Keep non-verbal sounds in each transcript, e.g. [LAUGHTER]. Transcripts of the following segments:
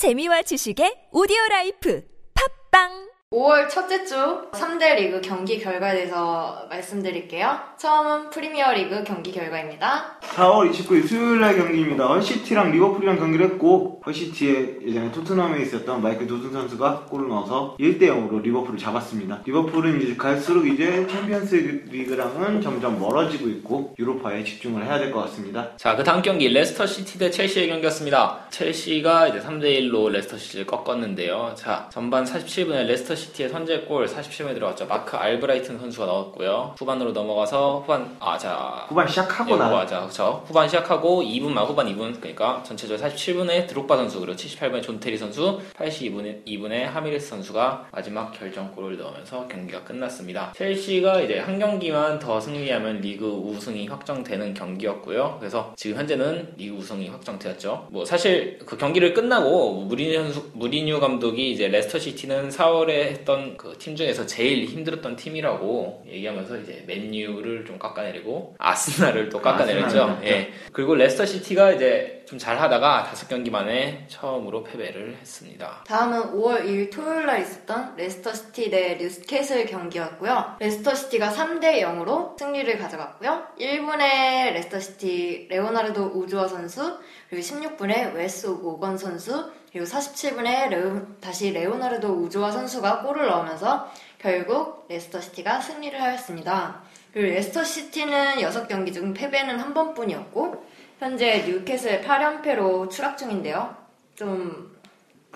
재미와 지식의 오디오 라이프. 팟빵 5월 첫째 주 3대 리그 경기 결과에 대해서 말씀드릴게요. 처음은 프리미어 리그 경기 결과입니다. 4월 29일 수요일 날 경기입니다. 헐시티랑 리버풀이랑 경기를 했고 헐시티에 예전에 토트넘에 있었던 마이클 도슨 선수가 골을 넣어서 1대 0으로 리버풀을 잡았습니다. 리버풀은 이제 갈수록 이제 챔피언스 리그랑은 점점 멀어지고 있고 유로파에 집중을 해야 될 것 같습니다. 자, 그 다음 경기 레스터 시티 대 첼시의 경기였습니다. 첼시가 이제 3대 1로 레스터 시티를 꺾었는데요. 자, 전반 47분에 레스터 시티의 선제골 47분에 들어갔죠. 마크 알브라이튼 선수가 넣었고요. 후반으로 넘어가서 후반 아, 자. 후반 시작하고 예, 나 맞아. 그렇죠. 후반 시작하고 2분 말 후반 2분 그러니까 전체적으로 47분에 드록바 선수 그리고 78분에 존 테리 선수 82분에 2분에 하미레스 선수가 마지막 결정골을 넣으면서 경기가 끝났습니다. 첼시가 이제 한 경기만 더 승리하면 리그 우승이 확정되는 경기였고요. 그래서 지금 현재는 리그 우승이 확정되었죠. 뭐 사실 그 경기를 끝나고 무리뉴 선수 무리뉴 감독이 이제 레스터 시티는 4월에 했던 그 팀 중에서 제일 힘들었던 팀이라고 얘기하면서 이제 맨유를 좀 깎아내리고 아스날을 또 깎아내렸죠. 아스날. 예. 그리고 레스터 시티가 이제 좀 잘하다가 다섯 경기 만에 처음으로 패배를 했습니다. 다음은 5월 2일 토요일 날 있었던 레스터 시티 대 뉴캐슬 경기였고요. 레스터 시티가 3대 0으로 승리를 가져갔고요. 1분에 레스터 시티 레오나르도 우조아 선수, 그리고 16분에 웨스 모건 선수, 그리고 47분에 레오, 다시 레오나르도 우조아 선수가 골을 넣으면서 결국 레스터 시티가 승리를 하였습니다. 그리고 레스터 시티는 6경기 중 패배는 한 번뿐이었고 현재 뉴캐슬 8연패로 추락 중인데요. 좀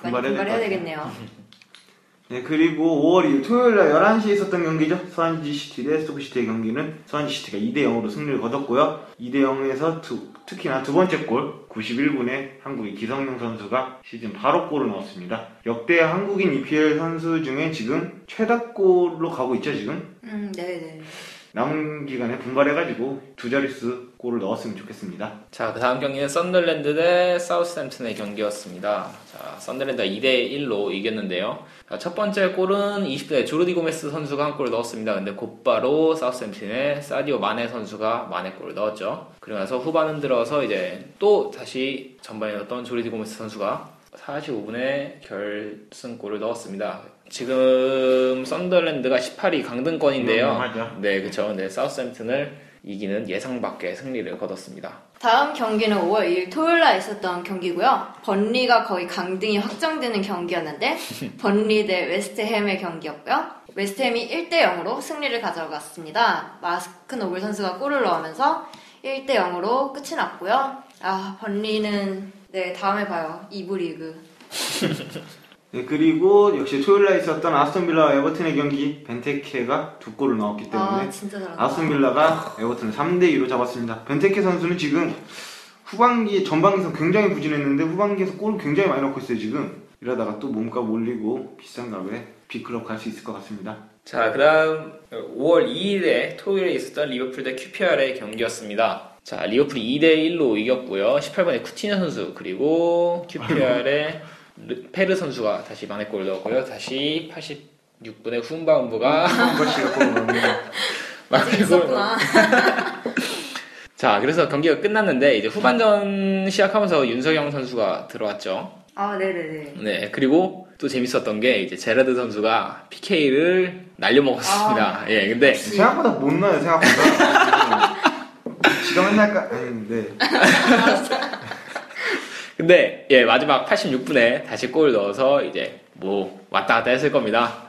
많이 분발해야. 되겠네요. [LAUGHS] 네, 그리고 5월 2일 토요일 날 11시에 있었던 경기죠. 스완지 시티 대 스토크 시티의 경기는 스완지 시티가 2대 0으로 승리를 거뒀고요. 2대 0에서 특히나 두 번째 골 91분에 한국의 기성용 선수가 시즌 바로 골을 넣었습니다. 역대 한국인 EPL 선수 중에 지금 최다골로 가고 있죠, 지금. 음, 네네. 남은 기간에 분발해가지고 두 자릿수 골을 넣었으면 좋겠습니다. 자, 그 다음 경기는 썬더랜드 대 사우스햄튼의 경기였습니다. 자, 썬더랜드가 2대 1로 이겼는데요. 자, 첫 번째 골은 20대 조르디 고메스 선수가 한 골을 넣었습니다. 근데 곧바로 사우스햄튼의 사디오 마네 선수가 마네 골을 넣었죠. 나서 후반은 들어서 이제 또 다시 전반에 넣었던 조르디 고메스 선수가 45분에 결승골을 넣었습니다. 지금 썬더랜드가 18위 강등권인데요. 네, 그쵸. 네, 사우스햄튼을 이기는 예상 밖의 승리를 거뒀습니다. 다음 경기는 5월 2일 토요일 날 있었던 경기고요. 번리가 거의 강등이 확정되는 경기였는데 [LAUGHS] 번리 대 웨스트햄의 경기였고요. 웨스트햄이 1대 0으로 승리를 가져갔습니다. 마크 노블 선수가 골을 넣으면서 1대 0으로 끝이 났고요. 아, 번리는 네, 다음에 봐요. 2부 리그. [LAUGHS] 네, 그리고 역시 토요일 날 있었던 아스톤 빌라와 에버튼의 경기 벤테케가 두 골을 넣었기 때문에 아, 진짜 잘한다. 아스톤 빌라가 에버튼을 3대 2로 잡았습니다. 벤테케 선수는 지금 후반기 전반기에서 굉장히 부진했는데 후반기에서 골을 굉장히 많이 넣고 있어요 지금. 이러다가 또 몸값 올리고 비싼 값에 B클럽 갈 수 있을 것 같습니다. 자, 그 다음 5월 2일에 토요일에 있었던 리버풀 대 QPR의 경기였습니다. 자, 리버풀이 2대 1로 이겼고요. 18번에 쿠티뉴 선수, 그리고 QPR의 [LAUGHS] 페르 선수가 다시 만회골을 넣었고요. 다시 86분에 훈바운부가 만회골을 있었구나. 자, 그래서 경기가 끝났는데 이제 후반전 시작하면서 윤석영 선수가 들어왔죠. 아, 네네네. 네, 그리고 또 재밌었던 게 이제 제라드 선수가 PK를 날려먹었습니다. 예, 근데 생각보다 못 넣어요 생각보다. [LAUGHS] 지가 맨날 까 아니 네. [LAUGHS] 근데 예 마지막 86분에 다시 골 넣어서 이제 뭐 왔다 갔다 했을 겁니다.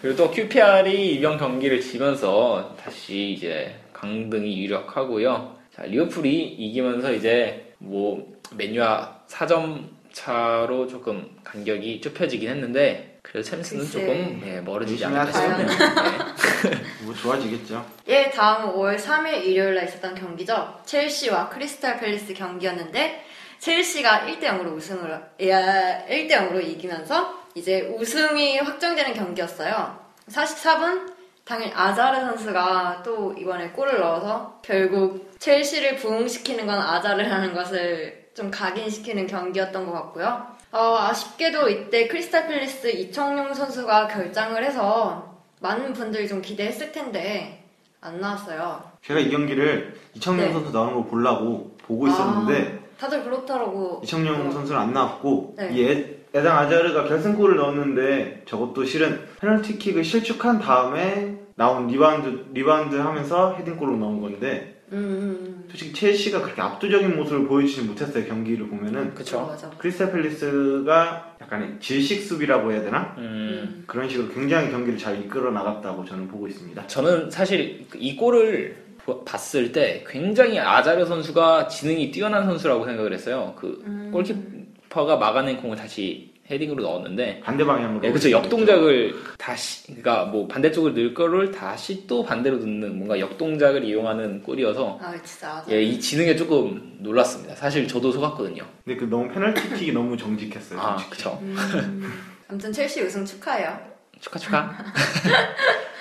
그리고 또 QPR이 이번 경기를 지면서 다시 이제 강등이 유력하고요. 자 리버풀이 이기면서 이제 뭐 맨유와 4점 차로 조금 간격이 좁혀지긴 했는데 그래도 챔스는 글쎄. 조금 예, 멀어지지 않을까. 싶네요. [LAUGHS] 뭐 좋아지겠죠. 예, 다음 5월 3일 일요일날 있었던 경기죠. 첼시와 크리스탈 팰리스 경기였는데 첼시가 1대 0으로 우승을 야, 1대 0으로 이기면서 이제 우승이 확정되는 경기였어요. 44분 당일 아자르 선수가 또 이번에 골을 넣어서 결국 첼시를 부흥시키는 건 아자르라는 것을 좀 각인시키는 경기였던 것 같고요. 어, 아쉽게도 이때 크리스탈 팰리스 이청용 선수가 결장을 해서 많은 분들이 좀 기대했을 텐데 안 나왔어요. 제가 이 경기를 이청용 네. 선수 나오는 걸 보려고 보고 있었는데 아, 다들 그렇더라고. 이청용 어. 선수는 안 나왔고 네. 이 에- 에당 아자르가 결승골을 넣었는데 저것도 실은 페널티킥을 실축한 다음에 나온 리바운드 리바운드 하면서 헤딩골로 넣은 건데 음, 솔직히 첼시가 그렇게 압도적인 모습을 보여주지 못했어요 경기를 보면은 그쵸. 맞아. 크리스탈 팰리스가 약간의 질식 수비라고 해야 되나 음, 그런 식으로 굉장히 경기를 잘 이끌어 나갔다고 저는 보고 있습니다. 저는 사실 이 골을 보- 봤을 때 굉장히 아자르 선수가 지능이 뛰어난 선수라고 생각을 했어요. 그 음. 골키퍼가 막아낸 공을 다시 헤딩으로 넣었는데 반대 방향으로. 예, 그쵸. 역동작을 다시, 그러니까 뭐 반대쪽으로 넣을 거를 다시 또 반대로 넣는 뭔가 역동작을 이용하는 골이어서 아 진짜. 예, 이 지능에 조금 놀랐습니다. 사실 저도 속았거든요. 근데 그 너무 페널티킥이 너무 정직했어요. 아, 솔직히. 그쵸. 음. 아무튼 첼시 우승 축하해요. 축하, 축하. [LAUGHS]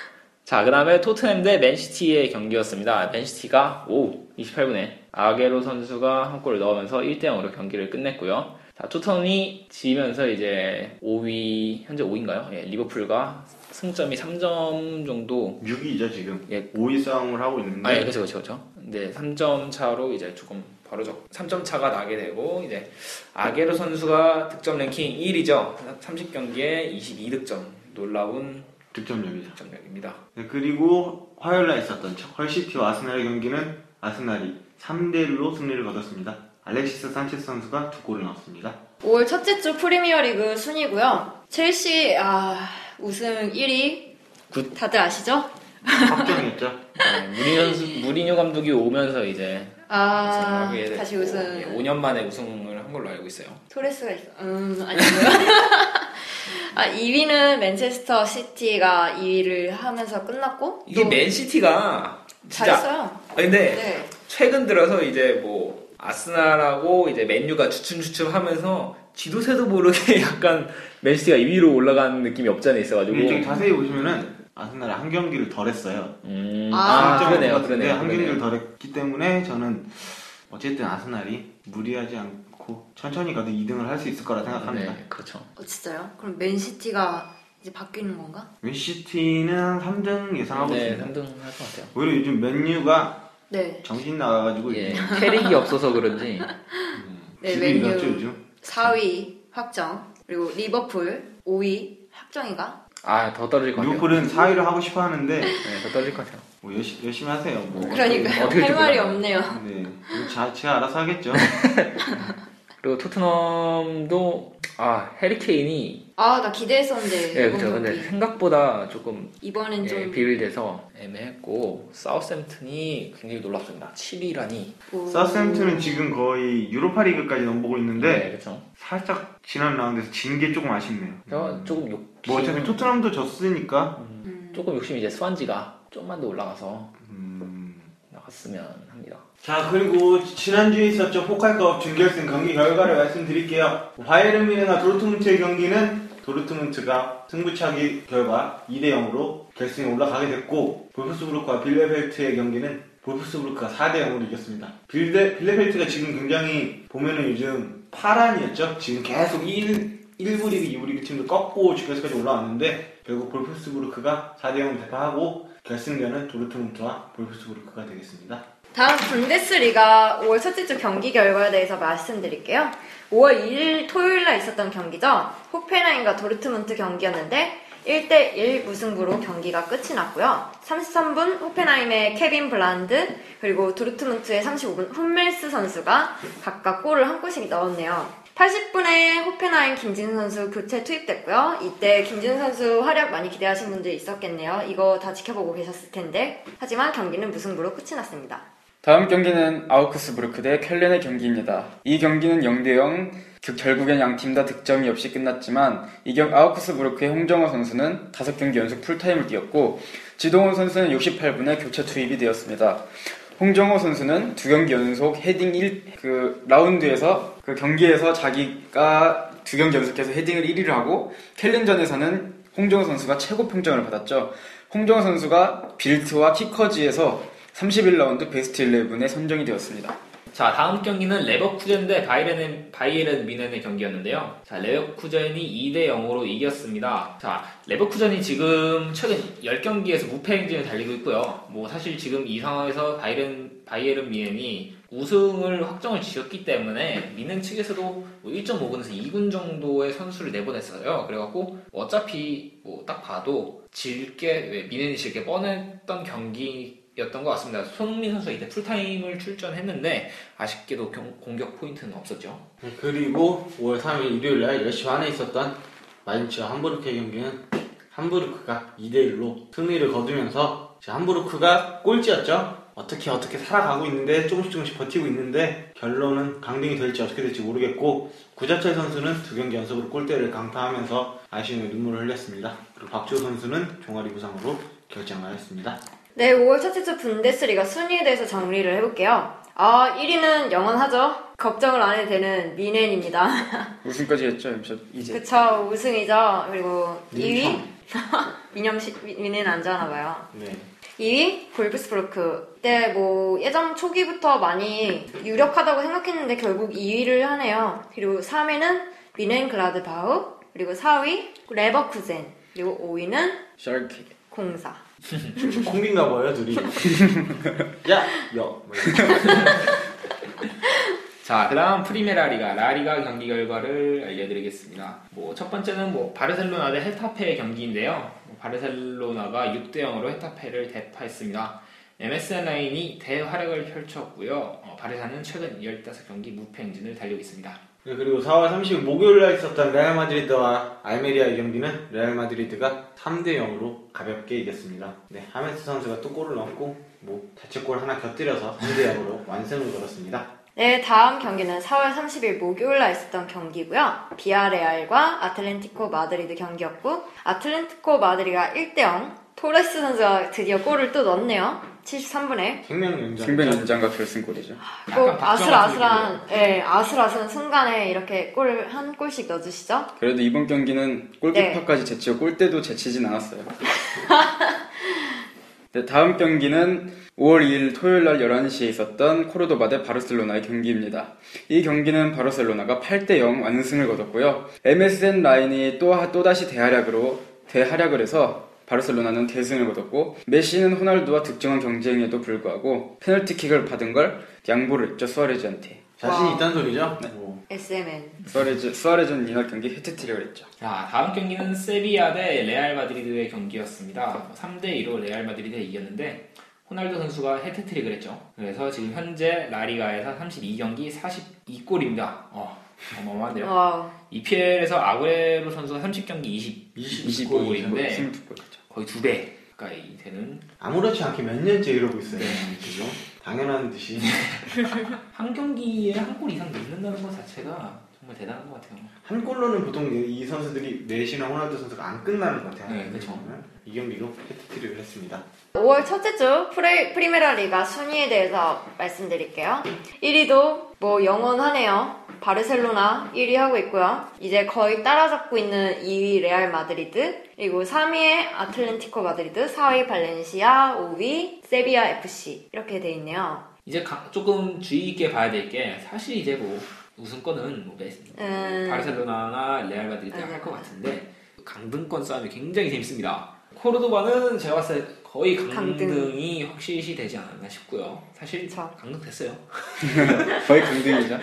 자, 그 다음에 토트넘 대 맨시티의 경기였습니다. 맨시티가, 오, 28분에 아게로 선수가 한 골을 넣으면서 1대 0으로 경기를 끝냈고요. 자, 토트넘이 지면서 이제 5위, 현재 5위인가요? 예, 리버풀과 승점이 3점 정도 6위죠 지금. 예. 5위 싸움을 하고 있는데. 아, 예, 그렇죠, 그렇죠, 그렇죠. 근데 3점 차로 이제 조금 벌어졌. 3점 차가 나게 되고 이제 아게로 선수가 득점 랭킹 1위죠. 30경기에 22득점. 놀라운 득점력이죠. 득점력입니다. 네, 그리고 화요일 날 있었던 헐시티와 아스날의 경기는 아스날이 3대 1로 승리를 거뒀습니다. 알렉시스 산체스 선수가 두 골을 넣었습니다. 5월 첫째 주 프리미어리그 순위고요. 첼시 아 우승 1위 good. 다들 아시죠? 확정했죠. 네, 무리뉴 무리뉴 감독이 오면서 이제 아 다시 우승 예, 5년 만에 우승을 한 걸로 알고 있어요. 토레스가 있어. 음 아니고요. [LAUGHS] 아 2위는 맨체스터 시티가 2위를 하면서 끝났고 이게 또 맨시티가 진짜 잘했어요. 아, 근데 네. 최근 들어서 이제 뭐 아스날하고 이제 맨유가 주춤주춤하면서 지도새도 모르게 [LAUGHS] 약간 맨시티가 2위로 올라가는 느낌이 없지 않아 있어가지고 근데 저기 자세히 보시면은 아스날이 한 경기를 덜 했어요. 음, 아, 아, 그러네요, 그러네요, 한. 경기를 덜 했기 때문에 저는 어쨌든 아스날이 무리하지 않고 천천히 가도 2등을 할 수 있을 거라 생각합니다. 네, 그렇죠. 어, 진짜요? 그럼 맨시티가 이제 바뀌는 건가? 맨시티는 한 3등 예상하고 네, 있습니다. 3등 할 것 같아요. 오히려 요즘 맨유가 네. 정신 나가가지고 예, 이제 캐릭이 없어서 그런지 [LAUGHS] 네, 집이 맨유. 잃었죠 요즘. 4위 확정. 그리고 리버풀 5위 확정이가. 아 더 떨어질 것 같아요. 리버풀은 4위를 하고 싶어 하는데 네, 더 떨어질 것 같아요. 뭐 열심히, 열심히 하세요. 뭐. 그러니까 어떻게 할좀 말이 몰라요. 없네요. 네, 자, 제가 알아서 하겠죠. [LAUGHS] 그리고 토트넘도 아 해리케인이 아 나 기대했었는데 예, 이번 그렇죠. 근데. 생각보다 조금 이번엔 예, 좀 비빌돼서 애매했고 사우스햄튼이 굉장히 놀랍습니다. 7위라니. 오. 사우스햄튼은 지금 거의 유로파리그까지 넘보고 있는데 네, 그렇죠. 살짝 지난 라운드에서 진 게 조금 아쉽네요. 저 조금 욕. 뭐 어차피 토트넘도 졌으니까 음. 조금 욕심이 이제 스완지가 좀만 더 올라가서 음. 나갔으면 합니다. 자 그리고 지난주에 있었죠. 포칼컵 준결승 경기 결과를 말씀드릴게요. 바이에른 뮌헨과 도르트문트의 경기는 도르트문트가 승부차기 결과 2대 0으로 결승에 올라가게 됐고 볼프스부르크와 빌레벨트의 경기는 볼프스부르크가 4대 0으로 이겼습니다. 빌레, 빌레벨트가 지금 굉장히 보면은 요즘 파란이었죠? 지금 계속 1, 1부 리그 2부 리그 팀도 꺾고 준결승까지 올라왔는데 결국 볼프스부르크가 4대 0 대파하고 결승전은 도르트문트와 볼프스부르크가 되겠습니다 다음 분데스리가 5월 첫째 주 경기 결과에 대해서 말씀드릴게요. 5월 2일 토요일 날 있었던 경기죠. 호펜하임과 도르트문트 경기였는데 1대1 무승부로 경기가 끝이 났고요. 33분 호펜하임의 케빈 볼란트 그리고 도르트문트의 35분 훈멜스 선수가 각각 골을 한 골씩 넣었네요. 80분에 호펜하임 김진수 선수 교체 투입됐고요. 이때 김진수 선수 활약 많이 기대하신 분들 있었겠네요. 이거 다 지켜보고 계셨을 텐데. 하지만 경기는 무승부로 끝이 났습니다. 다음 경기는 아우크스부르크 대 켈렌의 경기입니다. 이 경기는 0대0, 결국엔 양 팀 다 득점이 없이 끝났지만 이경 아우크스부르크의 홍정호 선수는 5경기 연속 풀타임을 뛰었고 지동원 선수는 68분에 교체 투입이 되었습니다. 홍정호 선수는 두 경기 연속 헤딩 1, 그 라운드에서 그 경기에서 자기가 두 경기 연속해서 헤딩을 1위를 하고 켈린전에서는 홍정호 선수가 최고 평점을 받았죠. 홍정호 선수가 빌트와 키커지에서 31라운드 베스트 11에 선정이 되었습니다. 자, 다음 경기는 레버쿠젠 대 바이에른, 바이에른 뮌헨의 경기였는데요. 자, 레버쿠젠이 2대 0으로 이겼습니다. 자, 레버쿠젠이 지금 최근 10경기에서 무패 행진을 달리고 있고요. 뭐 사실 지금 이 상황에서 바이에른, 바이에른 뮌헨이 우승을 확정을 지었기 때문에 뮌헨 측에서도 뭐 1.5군에서 2군 정도의 선수를 내보냈어요. 그래갖고 뭐 어차피 뭐 딱 봐도 질게 왜 미넨이 질게 뻔했던 경기였던 것 같습니다. 손흥민 선수가 이때 풀타임을 출전했는데 아쉽게도 경- 공격 포인트는 없었죠. 네, 그리고 5월 3일 일요일 날 10시 반에 있었던 마인츠와 함부르크의 경기는 함부르크가 2대 1로 승리를 거두면서 함부르크가 꼴찌였죠. 어떻게 어떻게 살아가고 있는데 조금씩 조금씩 버티고 있는데 결론은 강등이 될지 어떻게 될지 모르겠고 구자철 선수는 두 경기 연속으로 골대를 강타하면서 아쉬움에 눈물을 흘렸습니다. 그리고 박주호 선수는 종아리 부상으로 결장을 했습니다. 네, 5월 첫째 주 분데스리가 순위에 대해서 정리를 해볼게요. 아, 1위는 영원하죠. 걱정을 안 해도 되는 미넨입니다. [LAUGHS] 우승까지 했죠, 이제. 그쵸, 우승이죠. 그리고 2위? 민청. 민영식, 미넨 안 좋아하나봐요. 네. 2위 볼프스부르크. 그때 뭐 예전 초기부터 많이 유력하다고 생각했는데 결국 2위를 하네요. 그리고 3위는 미넨그라드바우. 그리고 4위 레버쿠젠. 그리고 5위는 샤르케. 공사. [LAUGHS] 콩빈가 봐요, 둘이. [LAUGHS] 야, 여. [LAUGHS] 자, 그다음 프리메라 리가 라리가 경기 결과를 알려드리겠습니다. 뭐 첫 번째는 뭐 바르셀로나 대 헤타페의 경기인데요. 뭐 바르셀로나가 6대 0으로 헤타페를 대파했습니다. MSN 라인이 대활약을 펼쳤고요. 어, 바르사는 최근 15경기 무패 행진을 달리고 있습니다. 네, 그리고 4월 30일 목요일 날 있었던 레알 마드리드와 알메리아의 경기는 레알 마드리드가 3대 0으로 가볍게 이겼습니다. 네, 하메스 선수가 또 골을 넣었고 뭐 자책골 하나 곁들여서 3대 0으로 완승을 거뒀습니다. 네, 다음 경기는 4월 30일 목요일 날 있었던 경기고요. 비아레알과 아틀레티코 마드리드 경기였고 아틀레티코 마드리가 1대 0 토레스 선수가 드디어 골을 또 넣었네요. 73분에 생명 연장. 생명 연장과 결승골이죠. 꼭 박정환 아슬아슬한 예, 아슬아슬한 순간에 이렇게 골을 한 골씩 넣어주시죠. 그래도 이번 경기는 골키퍼까지 제치고 골대도 제치진 않았어요. [LAUGHS] 네, 다음 경기는 5월 2일 토요일 날 11시에 있었던 코르도바 대 바르셀로나의 경기입니다. 이 경기는 바르셀로나가 8대0 완승을 거뒀고요. MSN 라인이 또, 또다시 대활약으로, 대활약을 해서 바르셀로나는 대승을 거뒀고, 메시는 호날두와 득점한 경쟁에도 불구하고, 페널티킥을 받은 걸 양보를 했죠, 수아레즈한테. 자신 와. 있다는 소리죠? 네. 뭐. SMN. 수아레즈, 수아레즈는 이날 경기 해트트릭을 했죠. 자, 다음 경기는 세비야 대 레알 마드리드의 경기였습니다. 3대 2로 레알 마드리드가 이겼는데 호날두 선수가 해트트릭을 했죠. 그래서 지금 현재 라리가에서 32경기 42골입니다. 어, 어마어마한데요. Wow. EPL에서 아구에로 선수가 30경기 20, 29 골인데 22골이죠. 거의 두 배 가까이 되는 아무렇지 않게 몇 년째 이러고 있어요. 그죠? 당연한 듯이. [LAUGHS] 한 경기에 한 골 이상 넣는다는 것 자체가 정말 대단한 것 같아요. 한 골로는 보통 이 선수들이 메시나 호날두 선수가 안 끝나는 것 같아요. 네, 그쵸. 이 경기로 해트트릭을 했습니다. 5월 첫째 주 프레, 프리메라 리가 순위에 대해서 말씀드릴게요. 1위도 뭐 영원하네요. 바르셀로나 1위 하고 있고요. 이제 거의 따라잡고 있는 2위 레알 마드리드, 그리고 3위에 아틀레티코 마드리드, 4위 발렌시아, 5위 세비야 FC 이렇게 돼 있네요. 이제 가- 조금 주의 있게 봐야 될 게 사실 이제 뭐 우승권은 뭐 메- 음, 바르셀로나나 레알 마드리드가 음. 할것 같은데 강등권 싸움이 굉장히 재밌습니다. 코르도바는 제가 봤을 때 거의 강등이 확실시 되지 않았나 싶고요. 사실 그쵸. 강등 됐어요. [LAUGHS] 거의 강등이죠.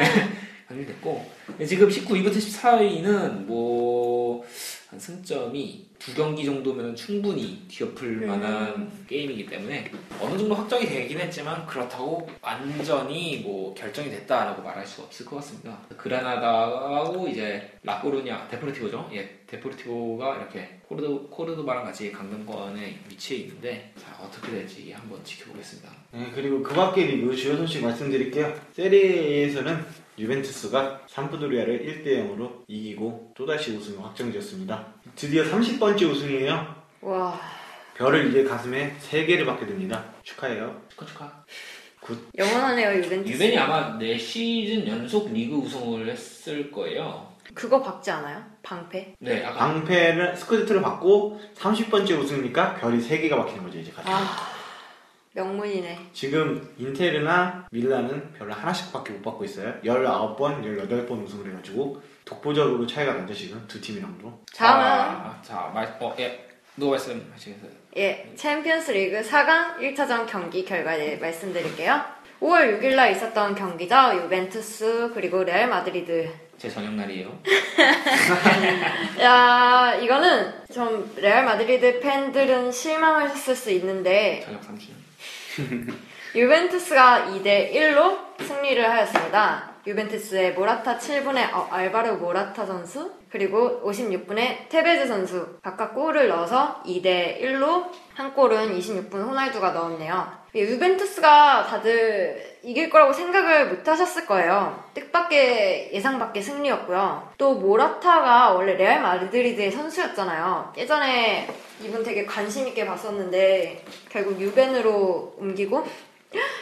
강등 됐고 근데 지금 19위부터 14위는 뭐 한 승점이 두 경기 정도면 충분히 뒤엎을 음. 만한 게임이기 때문에 어느 정도 확정이 되긴 했지만 그렇다고 완전히 뭐 결정이 됐다라고 말할 수 없을 것 같습니다. 그라나다하고 이제 라코루냐 데포르티보죠. 예, 데포르티보가 이렇게 코르도 코르도바랑 같이 강등권에 위치해 있는데 자 어떻게 될지 한번 지켜보겠습니다. 네, 그리고 그 밖의 리그 주요 소식 말씀드릴게요. 세리에에서는 유벤투스가 삼프도리아를 1대 0으로 이기고 또다시 우승을 확정지었습니다. 드디어 30번째 우승이에요. 와, 별을 이제 가슴에 3개를 받게 됩니다. 축하해요. 축하 축하. 영원하네요 유벤투스. 유벤이 아마 네 시즌 연속 리그 우승을 했을 거예요. 그거 박지 않아요? 방패? 네, 아까 방패를 스쿠데트를 받고 30번째 우승이니까 별이 3개가 박히는 거죠, 이제 같이. 아, 명문이네. 지금 인테르나 밀라는 별을 하나씩밖에 못 받고 있어요. 19번, 18번 우승을 해가지고 독보적으로 차이가 나죠, 지금 두 팀이랑도. 다음은 자, 자, 말, 어, 예, 누가 말씀하시겠어요? 예, 챔피언스 리그 4강 1차전 경기 대해 말씀드릴게요. 5월 6일날 있었던 경기죠. 유벤투스 그리고 레알 마드리드. 제 전역 날이에요. [LAUGHS] 야 이거는 좀 레알 마드리드 팬들은 실망을 했을 수 있는데 저녁 3시. [LAUGHS] 유벤투스가 2대 1로 승리를 하였습니다. 유벤투스의 모라타 7분의 어, 알바르 모라타 선수 그리고 56분에 테베즈 선수 각각 골을 넣어서 2대 1로 한 골은 26분 호날두가 넣었네요. 유벤투스가 다들 이길 거라고 생각을 못 하셨을 거예요. 뜻밖의 예상 밖의 승리였고요. 또 모라타가 원래 레알 마드리드의 선수였잖아요. 예전에 이분 되게 관심 있게 봤었는데 결국 유벤으로 옮기고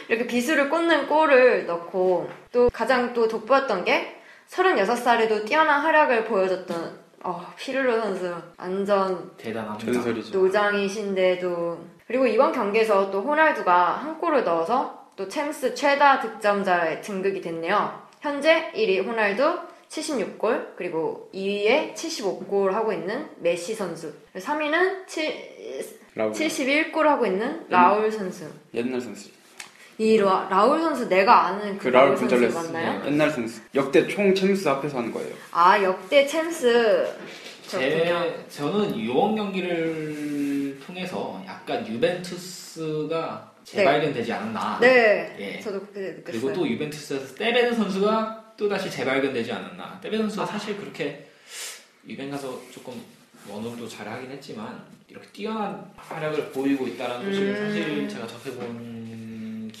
이렇게 비수를 꽂는 골을 넣고 또 가장 또 돋보였던 게 36살에도 뛰어난 활약을 보여줬던 어, 피르로 선수 완전 대단합니다. 노장이신데도 그리고 이번 경기에서 또 호날두가 한 골을 넣어서 또 챔스 최다 득점자에 등극이 됐네요. 현재 1위 호날두 76골 그리고 2위에 75골 하고 있는 메시 선수 3위는 7, 라울. 71골 하고 있는 라울 선수 옛날 선수. 이 라, 라울 선수 내가 아는 그, 그 라울 선수 곤잘레스. 맞나요? 옛날 선수. 역대 총 챔스 앞에서 하는 거예요. 아 역대 챔스 그렇군요. 제 저는 이번 경기를 통해서 약간 유벤투스가 재발견되지 않았나. 네, 예. 저도 그렇게 느꼈어요. 그리고 또 유벤투스에서 테베즈 선수가 또 다시 재발견되지 않았나. 테베즈 선수가 사실 그렇게 유벤 가서 조금 원업도 잘하긴 했지만 이렇게 뛰어난 활약을 보이고 있다는 소식을 음. 사실 제가 접해본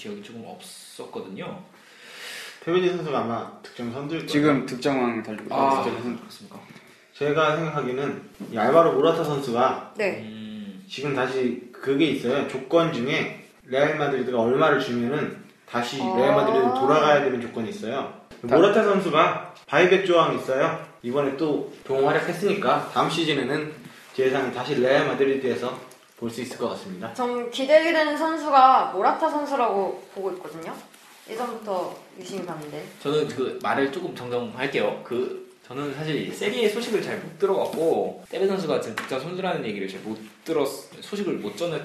기억이 조금 없었거든요. 테베즈 선수가 아마 득점 선두일 거예요. 지금 득점왕 달리고 아, 있어요. 그렇습니까? 제가 생각하기는 이 알바로 모라타 선수가 네. 음, 지금 다시 그게 있어요. 조건 중에 레알 마드리드가 얼마를 주면은 다시 아. 레알 마드리드 돌아가야 되는 조건이 있어요. 모라타 선수가 buyback 조항이 있어요. 이번에 또 좋은 활약했으니까 다음 시즌에는 제 예상은 다시 레알 마드리드에서 볼 수 있을 것 같습니다. 좀 기대되는 선수가 모라타 선수라고 보고 있거든요. 예전부터 유심히 봤는데. 저는 그 말을 조금 정정할게요. 그 저는 사실 세리에 소식을 잘 못 들어갔고 테베 선수가 지금 득점 선수라는 얘기를 잘 못 들었 소식을 못 전해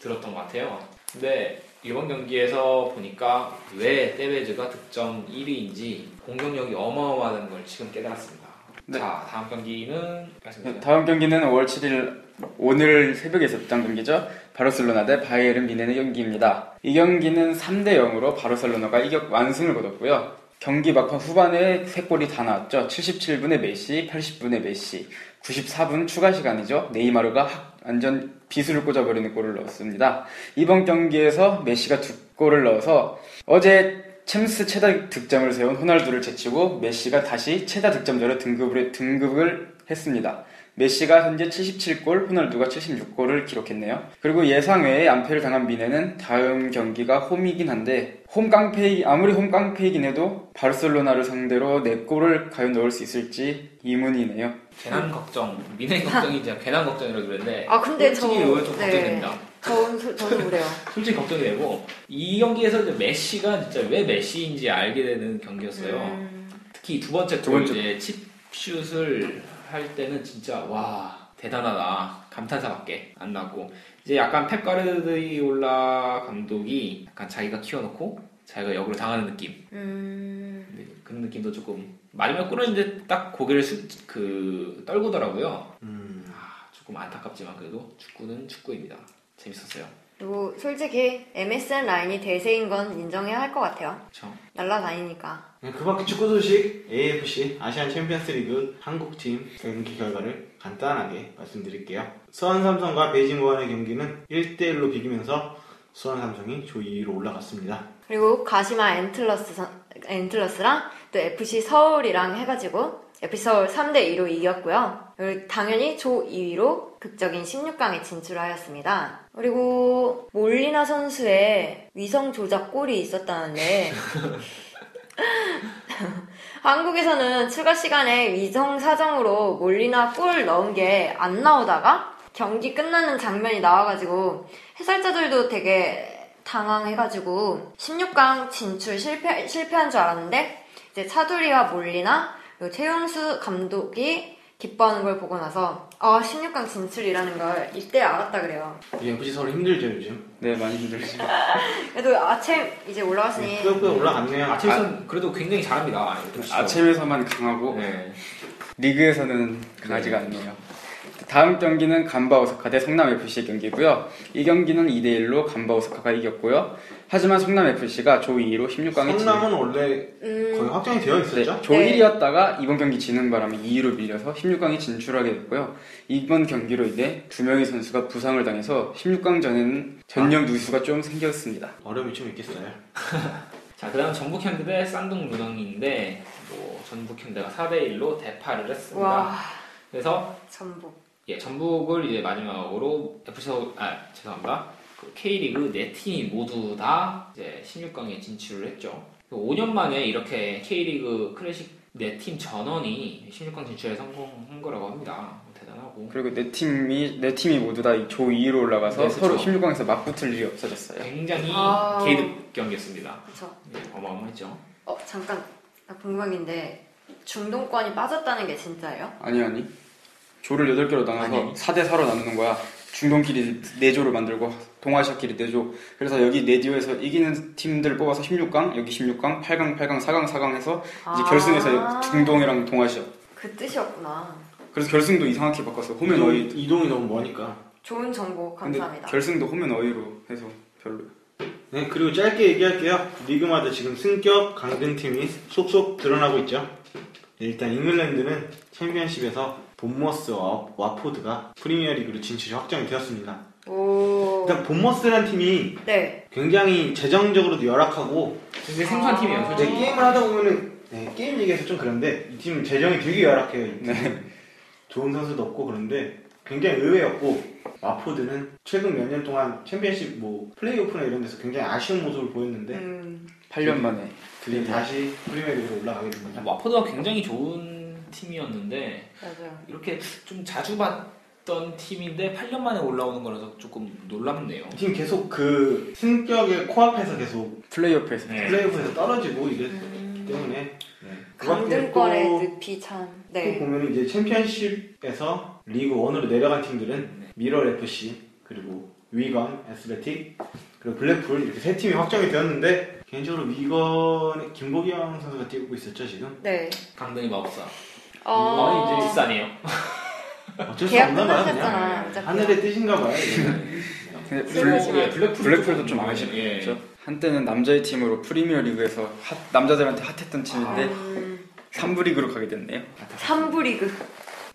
들었던 것 같아요. 근데 이번 경기에서 보니까 왜 테베즈가 득점 1위인지 공격력이 어마어마하다는 걸 지금 깨달았습니다. 네. 자 다음 경기는 말씀드려요. 다음 경기는 5월 7일 오늘 새벽에 있었던 경기죠. 바르셀로나 대 바이에른 뮌헨의 경기입니다. 이 경기는 3대 0으로 바르셀로나가 이격 완승을 거뒀고요. 경기 막판 후반에 3골이 다 나왔죠. 77분에 메시, 80분에 메시, 94분 추가 시간이죠. 네이마르가 확 완전 비수를 꽂아버리는 골을 넣었습니다. 이번 경기에서 메시가 두 골을 넣어서 어제 챔스 최다 득점을 세운 호날두를 제치고 메시가 다시 최다 득점자로 등극을, 등극을 했습니다. 메시가 현재 77골, 호날두가 76골을 기록했네요. 그리고 예상 외에 안패를 당한 미네는 다음 경기가 홈이긴 한데 홈 깡패 아무리 홈 깡패이긴 해도 바르셀로나를 상대로 4골을 과연 넣을 수 있을지 의문이네요. 괜한 걱정, 민의 걱정이 이제 괜한 걱정이라고 그러는데 아 근데 저 솔직히 이거 좀 걱정됩니다. 저 저도 그래요. 솔직히 걱정이 되고 이 경기에서 이제 메시가 진짜 왜 메시인지 알게 되는 경기였어요. 음, 특히 두 번째 두골 번째. 이제 칩슛을 할 때는 진짜 와 대단하다. 감탄사밖에 안 나고. 이제 약간 펩 가르디올라 감독이 약간 자기가 키워놓고 자기가 역으로 당하는 느낌. 음, 근데 그런 느낌도 조금 마지막 이제 딱 고개를 수, 그 떨구더라고요. 음, 아, 조금 안타깝지만 그래도 축구는 축구입니다 재밌었어요 그리고 솔직히 MSN 라인이 대세인 건 인정해야 할 것 같아요. 그렇죠 날라다니니까. 그 밖에 축구 소식 AFC 아시안 챔피언스리그 한국팀 경기 결과를 간단하게 말씀드릴게요. 수원 삼성과 베이징 궈안의 경기는 1대1로 비기면서 수원 삼성이 조 2위로 올라갔습니다. 그리고 가시마 앤틀러스 선- 앤틀러스랑 또 FC 서울이랑 해가지고 FC 서울 3대 2로 이겼고요. 그리고 당연히 조 2위로 극적인 16강에 진출하였습니다. 그리고 몰리나 선수의 위성 조작 골이 있었다는데 [LAUGHS] 한국에서는 추가 시간에 위성 사정으로 몰리나 골 넣은 게 안 나오다가 경기 끝나는 장면이 나와가지고 해설자들도 되게 당황해가지고 16강 진출 실패, 실패한 줄 알았는데 이제 차두리와 몰리나 그리고 최용수 감독이 기뻐하는 걸 보고 나서 아 16강 진출이라는 걸 이때 알았다 그래요. 이 FC 서울 힘들죠 요즘. 네, 많이 힘들죠. [LAUGHS] 그래도 아침 이제 올라왔으니 꾸역꾸역 올라갔네요. 아침선 그래도 굉장히 잘합니다. 아침에서만 강하고 네. 리그에서는 강하지가 않네요. 다음 경기는 간바 오사카 대 성남 FC의 경기고요. 이 경기는 2대 1로 간바 오사카가 이겼고요. 하지만 성남 FC가 조 2위로 16강에 성남은 원래 음, 거의 확정이 되어 있었죠. 조 네. 1위였다가 이번 경기 지는 바람에 2위로 밀려서 16강에 진출하게 됐고요. 이번 경기로 인해 두 명의 선수가 부상을 당해서 16강 전에는 전력 누수가 좀 생겼습니다. 어려움이 좀 있겠어요. [LAUGHS] 자, 그 다음 전북 현대 대 쌍둥 문흥인데 뭐 전북 현대가 4대 1로 대파를 했습니다. 와 그래서 전북. 예, 전북을 이제 마지막으로 FC 서울 아 죄송합니다. 그 K리그 네 팀이 모두 다 이제 16강에 진출을 했죠. 5년 만에 이렇게 K리그 클래식 네 팀 전원이 16강 진출에 성공한 거라고 합니다. 대단하고 그리고 네 팀이 네 팀이 모두 다 조 2위로 올라가서 네, 서로 그쵸. 16강에서 맞붙을 일이 없어졌어요. 굉장히 아. 개이득 경기였습니다. 그렇죠. 네, 어마어마했죠. 어 잠깐 나 궁금한 게 있는데 중동권이 빠졌다는 게 진짜예요? 아니 아니. 조를 8개로 나눠서 아니. 4대 4로 나누는 거야. 중동끼리 4조를 만들고 동아시아끼리 4조. 그래서 여기 4조에서 이기는 팀들 뽑아서 16강, 여기 16강, 8강, 8강, 4강, 4강 해서 이제 아. 결승에서 중동이랑 동아시아. 그 뜻이었구나. 그래서 결승도 이상하게 바꿨어. home and 이동, away. 이동이 너무 머니까. 좋은 정보 감사합니다. 결승도 home and away로 해서 별로. 네 그리고 짧게 얘기할게요. 리그마다 지금 승격 강등팀이 속속 드러나고 있죠. 네, 일단 잉글랜드는 챔피언십에서 본머스와 와포드가 프리미어리그로 진출이 확정이 되었습니다. 오. 일단 본머스란 팀이 네. 굉장히 재정적으로도 열악하고 근데 생소한 아. 팀이에요, 이제 솔직히. 게임을 하다 보면은 네, 게임 얘기해서 좀 그런데 이 팀 재정이 되게 열악해요. 이 팀. 네. 좋은 선수도 없고 그런데 굉장히 의외였고 와포드는 최근 몇 년 동안 챔피언십 뭐 플레이오프나 이런 데서 굉장히 아쉬운 모습을 보였는데 음. 8년 만에. 드디어 다시 프리미어리그로 올라가게 됩니다. 와포드가 굉장히 좋은 팀이었는데 맞아요. 이렇게 좀 자주 봤던 팀인데 8년 만에 올라오는 거라서 조금 놀랍네요. 이팀 계속 그 승격의 코앞에서 계속 플레이오프에서. 네. 플레이오프에서 떨어지고 이랬기 음. 때문에 네. 그 강등권의 또- 늪이 참. 또 네. 보면 이제 챔피언십에서 리그 1으로 내려간 팀들은 미럴 FC 그리고 위건, 에스베틱 그리고 블랙풀 이렇게 세 팀이 확정이 되었는데 개인적으로 위건의 김보경 선수가 뛰고 있었죠 지금 네. 강등의 마법사. 어. 이제 뒷산이에요. [LAUGHS] 어쩔 수 계약 없나 봐요 끝나셨잖아, 어차피. 하늘의 뜻인가 봐요 이거는. 근데 블랙- 블랙, 예, 블랙풀 블랙풀도 좀 예. 아쉽죠. 한때는 남자의 팀으로 프리미어 리그에서 핫- 남자들한테 핫했던 팀인데 음. 3부 리그로 가게 됐네요. 3부 리그.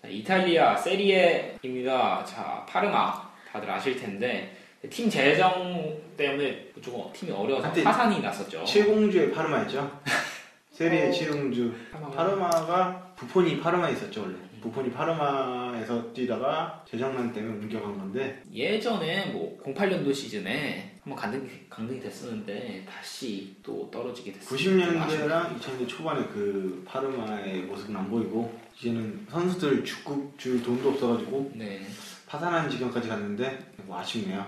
자, 이탈리아 세리에입니다. 자, 파르마 다들 아실 텐데 팀 재정 때문에 조금 팀이 어려워서 한때 파산이 났었죠. 칠공주의 파르마였죠 [LAUGHS] 세리에 A. 칠공주 파르마가 부폰이 파르마에 있었죠 원래 부폰이 파르마에서 뛰다가 재정난 때문에 옮겨간 건데 예전에 뭐 08년도 시즌에 한번 강등이, 강등이 됐었는데 다시 또 떨어지게 됐어요. 90년대랑 2000년대 초반에 그 파르마의 모습은 안 보이고 이제는 선수들 축구 줄 돈도 없어가지고 네. 파산한 지경까지 갔는데 뭐 아쉽네요.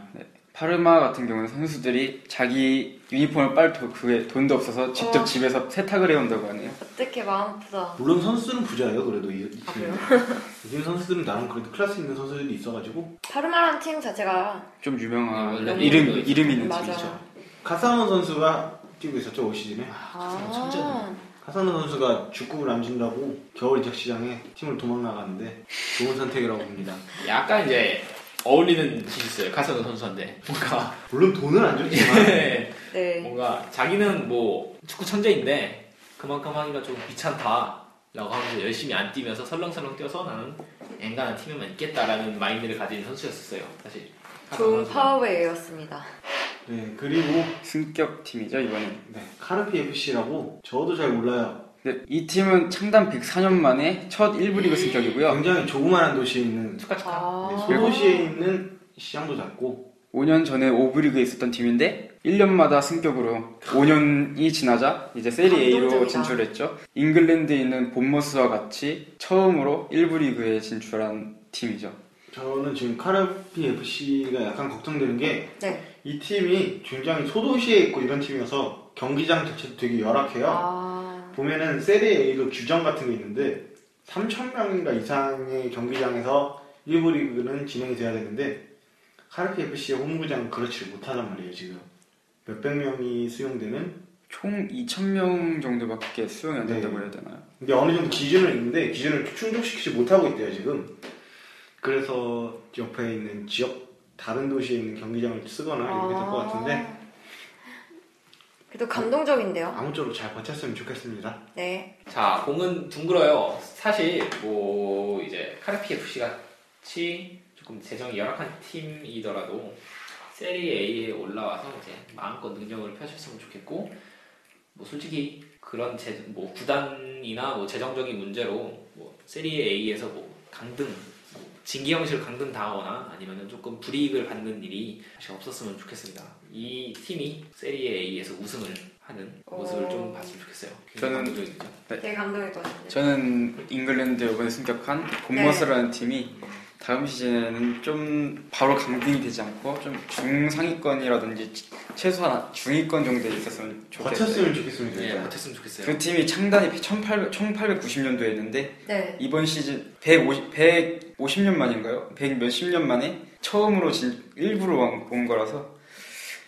파르마 같은 경우는 선수들이 자기 유니폼을 빨 도- 그게 돈도 없어서 직접 어. 집에서 세탁을 해온다고 하네요. 어떻게 마음 아프다. 물론 선수들은 부자예요. 그래도 이, 이 아, 팀. 그래요? [LAUGHS] 이팀 선수들은 나름 그래도 클래스 있는 선수들이 있어가지고 파르마란 팀 자체가 좀 유명한 원래 이름 너무 이름 있는 맞아. 팀이죠. 카사노 선수가 뛰고 있었죠 올 시즌에. 아. 카사노 선수가 축구를 안 준다고 겨울 이적 시장에 팀을 도망 나갔는데 좋은 선택이라고 봅니다. 약간 이제 어울리는 짓이 있어요. 카사노 선수한테. 뭔가 [LAUGHS] 물론 돈은 안 줬지만 [LAUGHS] 네. 뭔가 자기는 뭐 축구 천재인데 그만큼 하기가 좀 귀찮다 라고 하면서 열심히 안 뛰면서 설렁설렁 뛰어서 나는 앵간한 팀에만 있겠다라는 마인드를 가진 선수였었어요. 사실. 좋은. 파워웨이였습니다. 네 그리고 승격 팀이죠 이번엔. 네, 카르피 FC라고 저도 잘 몰라요. 근데 이 팀은 창단 104년 만에 첫 1부 리그 승격이고요. 굉장히 조그마한 도시에 있는 축하 축하. 아. 네, 소도시에 있는 시장도 작고 5년 전에 5부 리그에 있었던 팀인데 1년마다 승격으로 5년이 지나자 이제 세리에 A로 감동적이다. 진출했죠. 잉글랜드에 있는 본머스와 같이 처음으로 1부 리그에 진출한 팀이죠. 저는 지금 카르피 FC가 약간 걱정되는 게 이 네. 팀이 굉장히 소도시에 있고 이런 팀이어서 경기장 자체도 되게 열악해요. 아. 보면은 세리에 A도 규정 같은 게 있는데 3,000명인가 이상의 경기장에서 1부 리그는 진행이 돼야 되는데 카르피 FC의 홈구장은 그렇지 못하단 말이에요 지금 몇백 명이 수용되는 총 2,000명 정도밖에 수용이 안 된다고 네. 해야 되나요? 근데 어느 정도 기준은 있는데 기준을 충족시키지 못하고 있대요 지금 그래서 옆에 있는 지역 다른 도시에 있는 경기장을 쓰거나 이렇게 될 것 같은데 그래도 감동적인데요. 아무쪼록 잘 버텼으면 좋겠습니다 네. 자, 공은 둥글어요. 사실 뭐 이제 카르피 FC 같이 조금 재정이 열악한 팀이더라도 세리 A에 올라와서 이제 마음껏 능력을 펼쳤으면 좋겠고 뭐 솔직히 그런 재, 뭐 구단이나 뭐 재정적인 문제로 뭐 세리 A에서 뭐 강등 뭐 징계 형식을 강등 당하거나 아니면은 조금 불이익을 받는 일이 사실 없었으면 좋겠습니다. 이 팀이 세리 A에서 우승을 하는 모습을 좀 오. 봤으면 좋겠어요. 저는- 감동적이죠. 되게 감동일 것 같은데. 저는 잉글랜드 이번에 승격한 본머스라는 팀이 다음 시즌에는 좀 바로 강등이 되지 않고 좀 중상위권이라든지 최소한 중위권 정도에 있었으면 좋겠어요. 버텼으면 좋겠습니다 네. 못했으면 좋겠어요. 그 팀이 창단이 1800, 1890년도였는데 네. 이번 시즌 150, 150년 만인가요? 100 몇십 년 만에 처음으로 진, 일부러 온- 온 거라서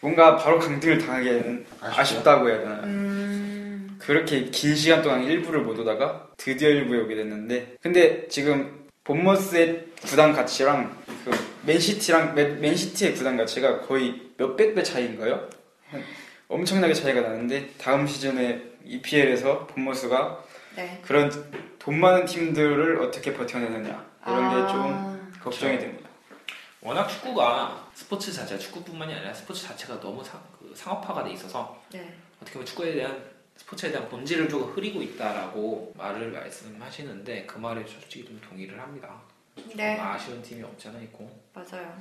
뭔가 바로 강등을 당하기에는 아쉽죠. 아쉽다 고 해야 되나요? 음. 그렇게 긴 시간 동안 일부를 못 오다가 드디어 일부에 오게 됐는데 근데 지금 본머스의 구단 가치랑 그 맨시티랑 맨- 맨시티의 구단 가치가 거의 몇백 배 차이인가요? 한- 엄청나게 차이가 나는데 다음 시즌에 EPL에서 본머스가 네. 그런 돈 많은 팀들을 어떻게 버텨내느냐 이런 게좀 아, 걱정이 됩니다. 워낙 축구가 스포츠 자체, 축구뿐만이 아니라 스포츠 자체가 너무 상, 그 상업화가 돼 있어서 네. 어떻게 보면 축구에 대한 스포츠에 대한 본질을 좀 흐리고 있다라고 말을 말씀하시는데 그 말에 솔직히 좀 동의를 합니다. 네. 좀 아쉬운 팀이 없잖아 있고. 맞아요.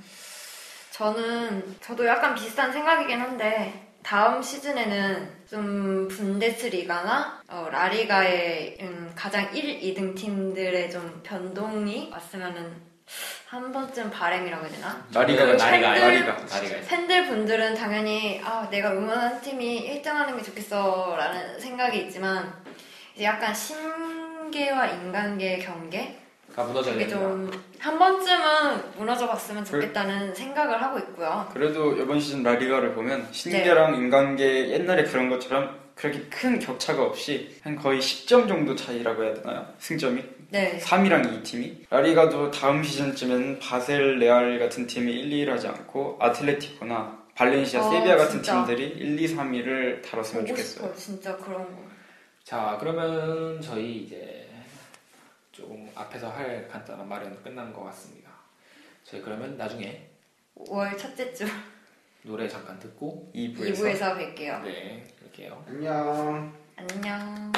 저는 저도 약간 비슷한 생각이긴 한데 다음 시즌에는 좀 분데스리가나 어, 라리가의 음, 가장 1, 2등 팀들의 좀 변동이 왔으면은 한 번쯤 바램이라고 해야 되나? 나리가가 그 나리가 나리가 나리가 팬들 분들은 당연히 아 내가 응원하는 팀이 1등하는 게 좋겠어라는 생각이 있지만 이제 약간 신계와 인간계의 경계 가 무너져야 이게 된다. 좀한 번쯤은 무너져 봤으면 좋겠다는 생각을 하고 있고요. 그래도 이번 시즌 라리가를 보면 신계랑 인간계 옛날에 그런 것처럼 그렇게 큰 격차가 없이 한 거의 10점 정도 차이라고 해야 되나요? 승점이 네. 3위랑 2팀이 라리가도 다음 시즌쯤엔 바셀, 레알 같은 팀이 1, 2를 하지 않고 아틀레티코나 발렌시아, 어, 세비야 같은 진짜. 팀들이 1, 2, 3위를 다뤘으면 보고 좋겠어요. 싶어요. 진짜 그런 거. 자 그러면 저희 이제 조금 앞에서 할 간단한 말은 끝난 것 같습니다. 저희 그러면 나중에 5월 첫째 주 노래 잠깐 듣고 2부에서 2부에서 뵐게요. 네 그럴게요. 안녕 안녕.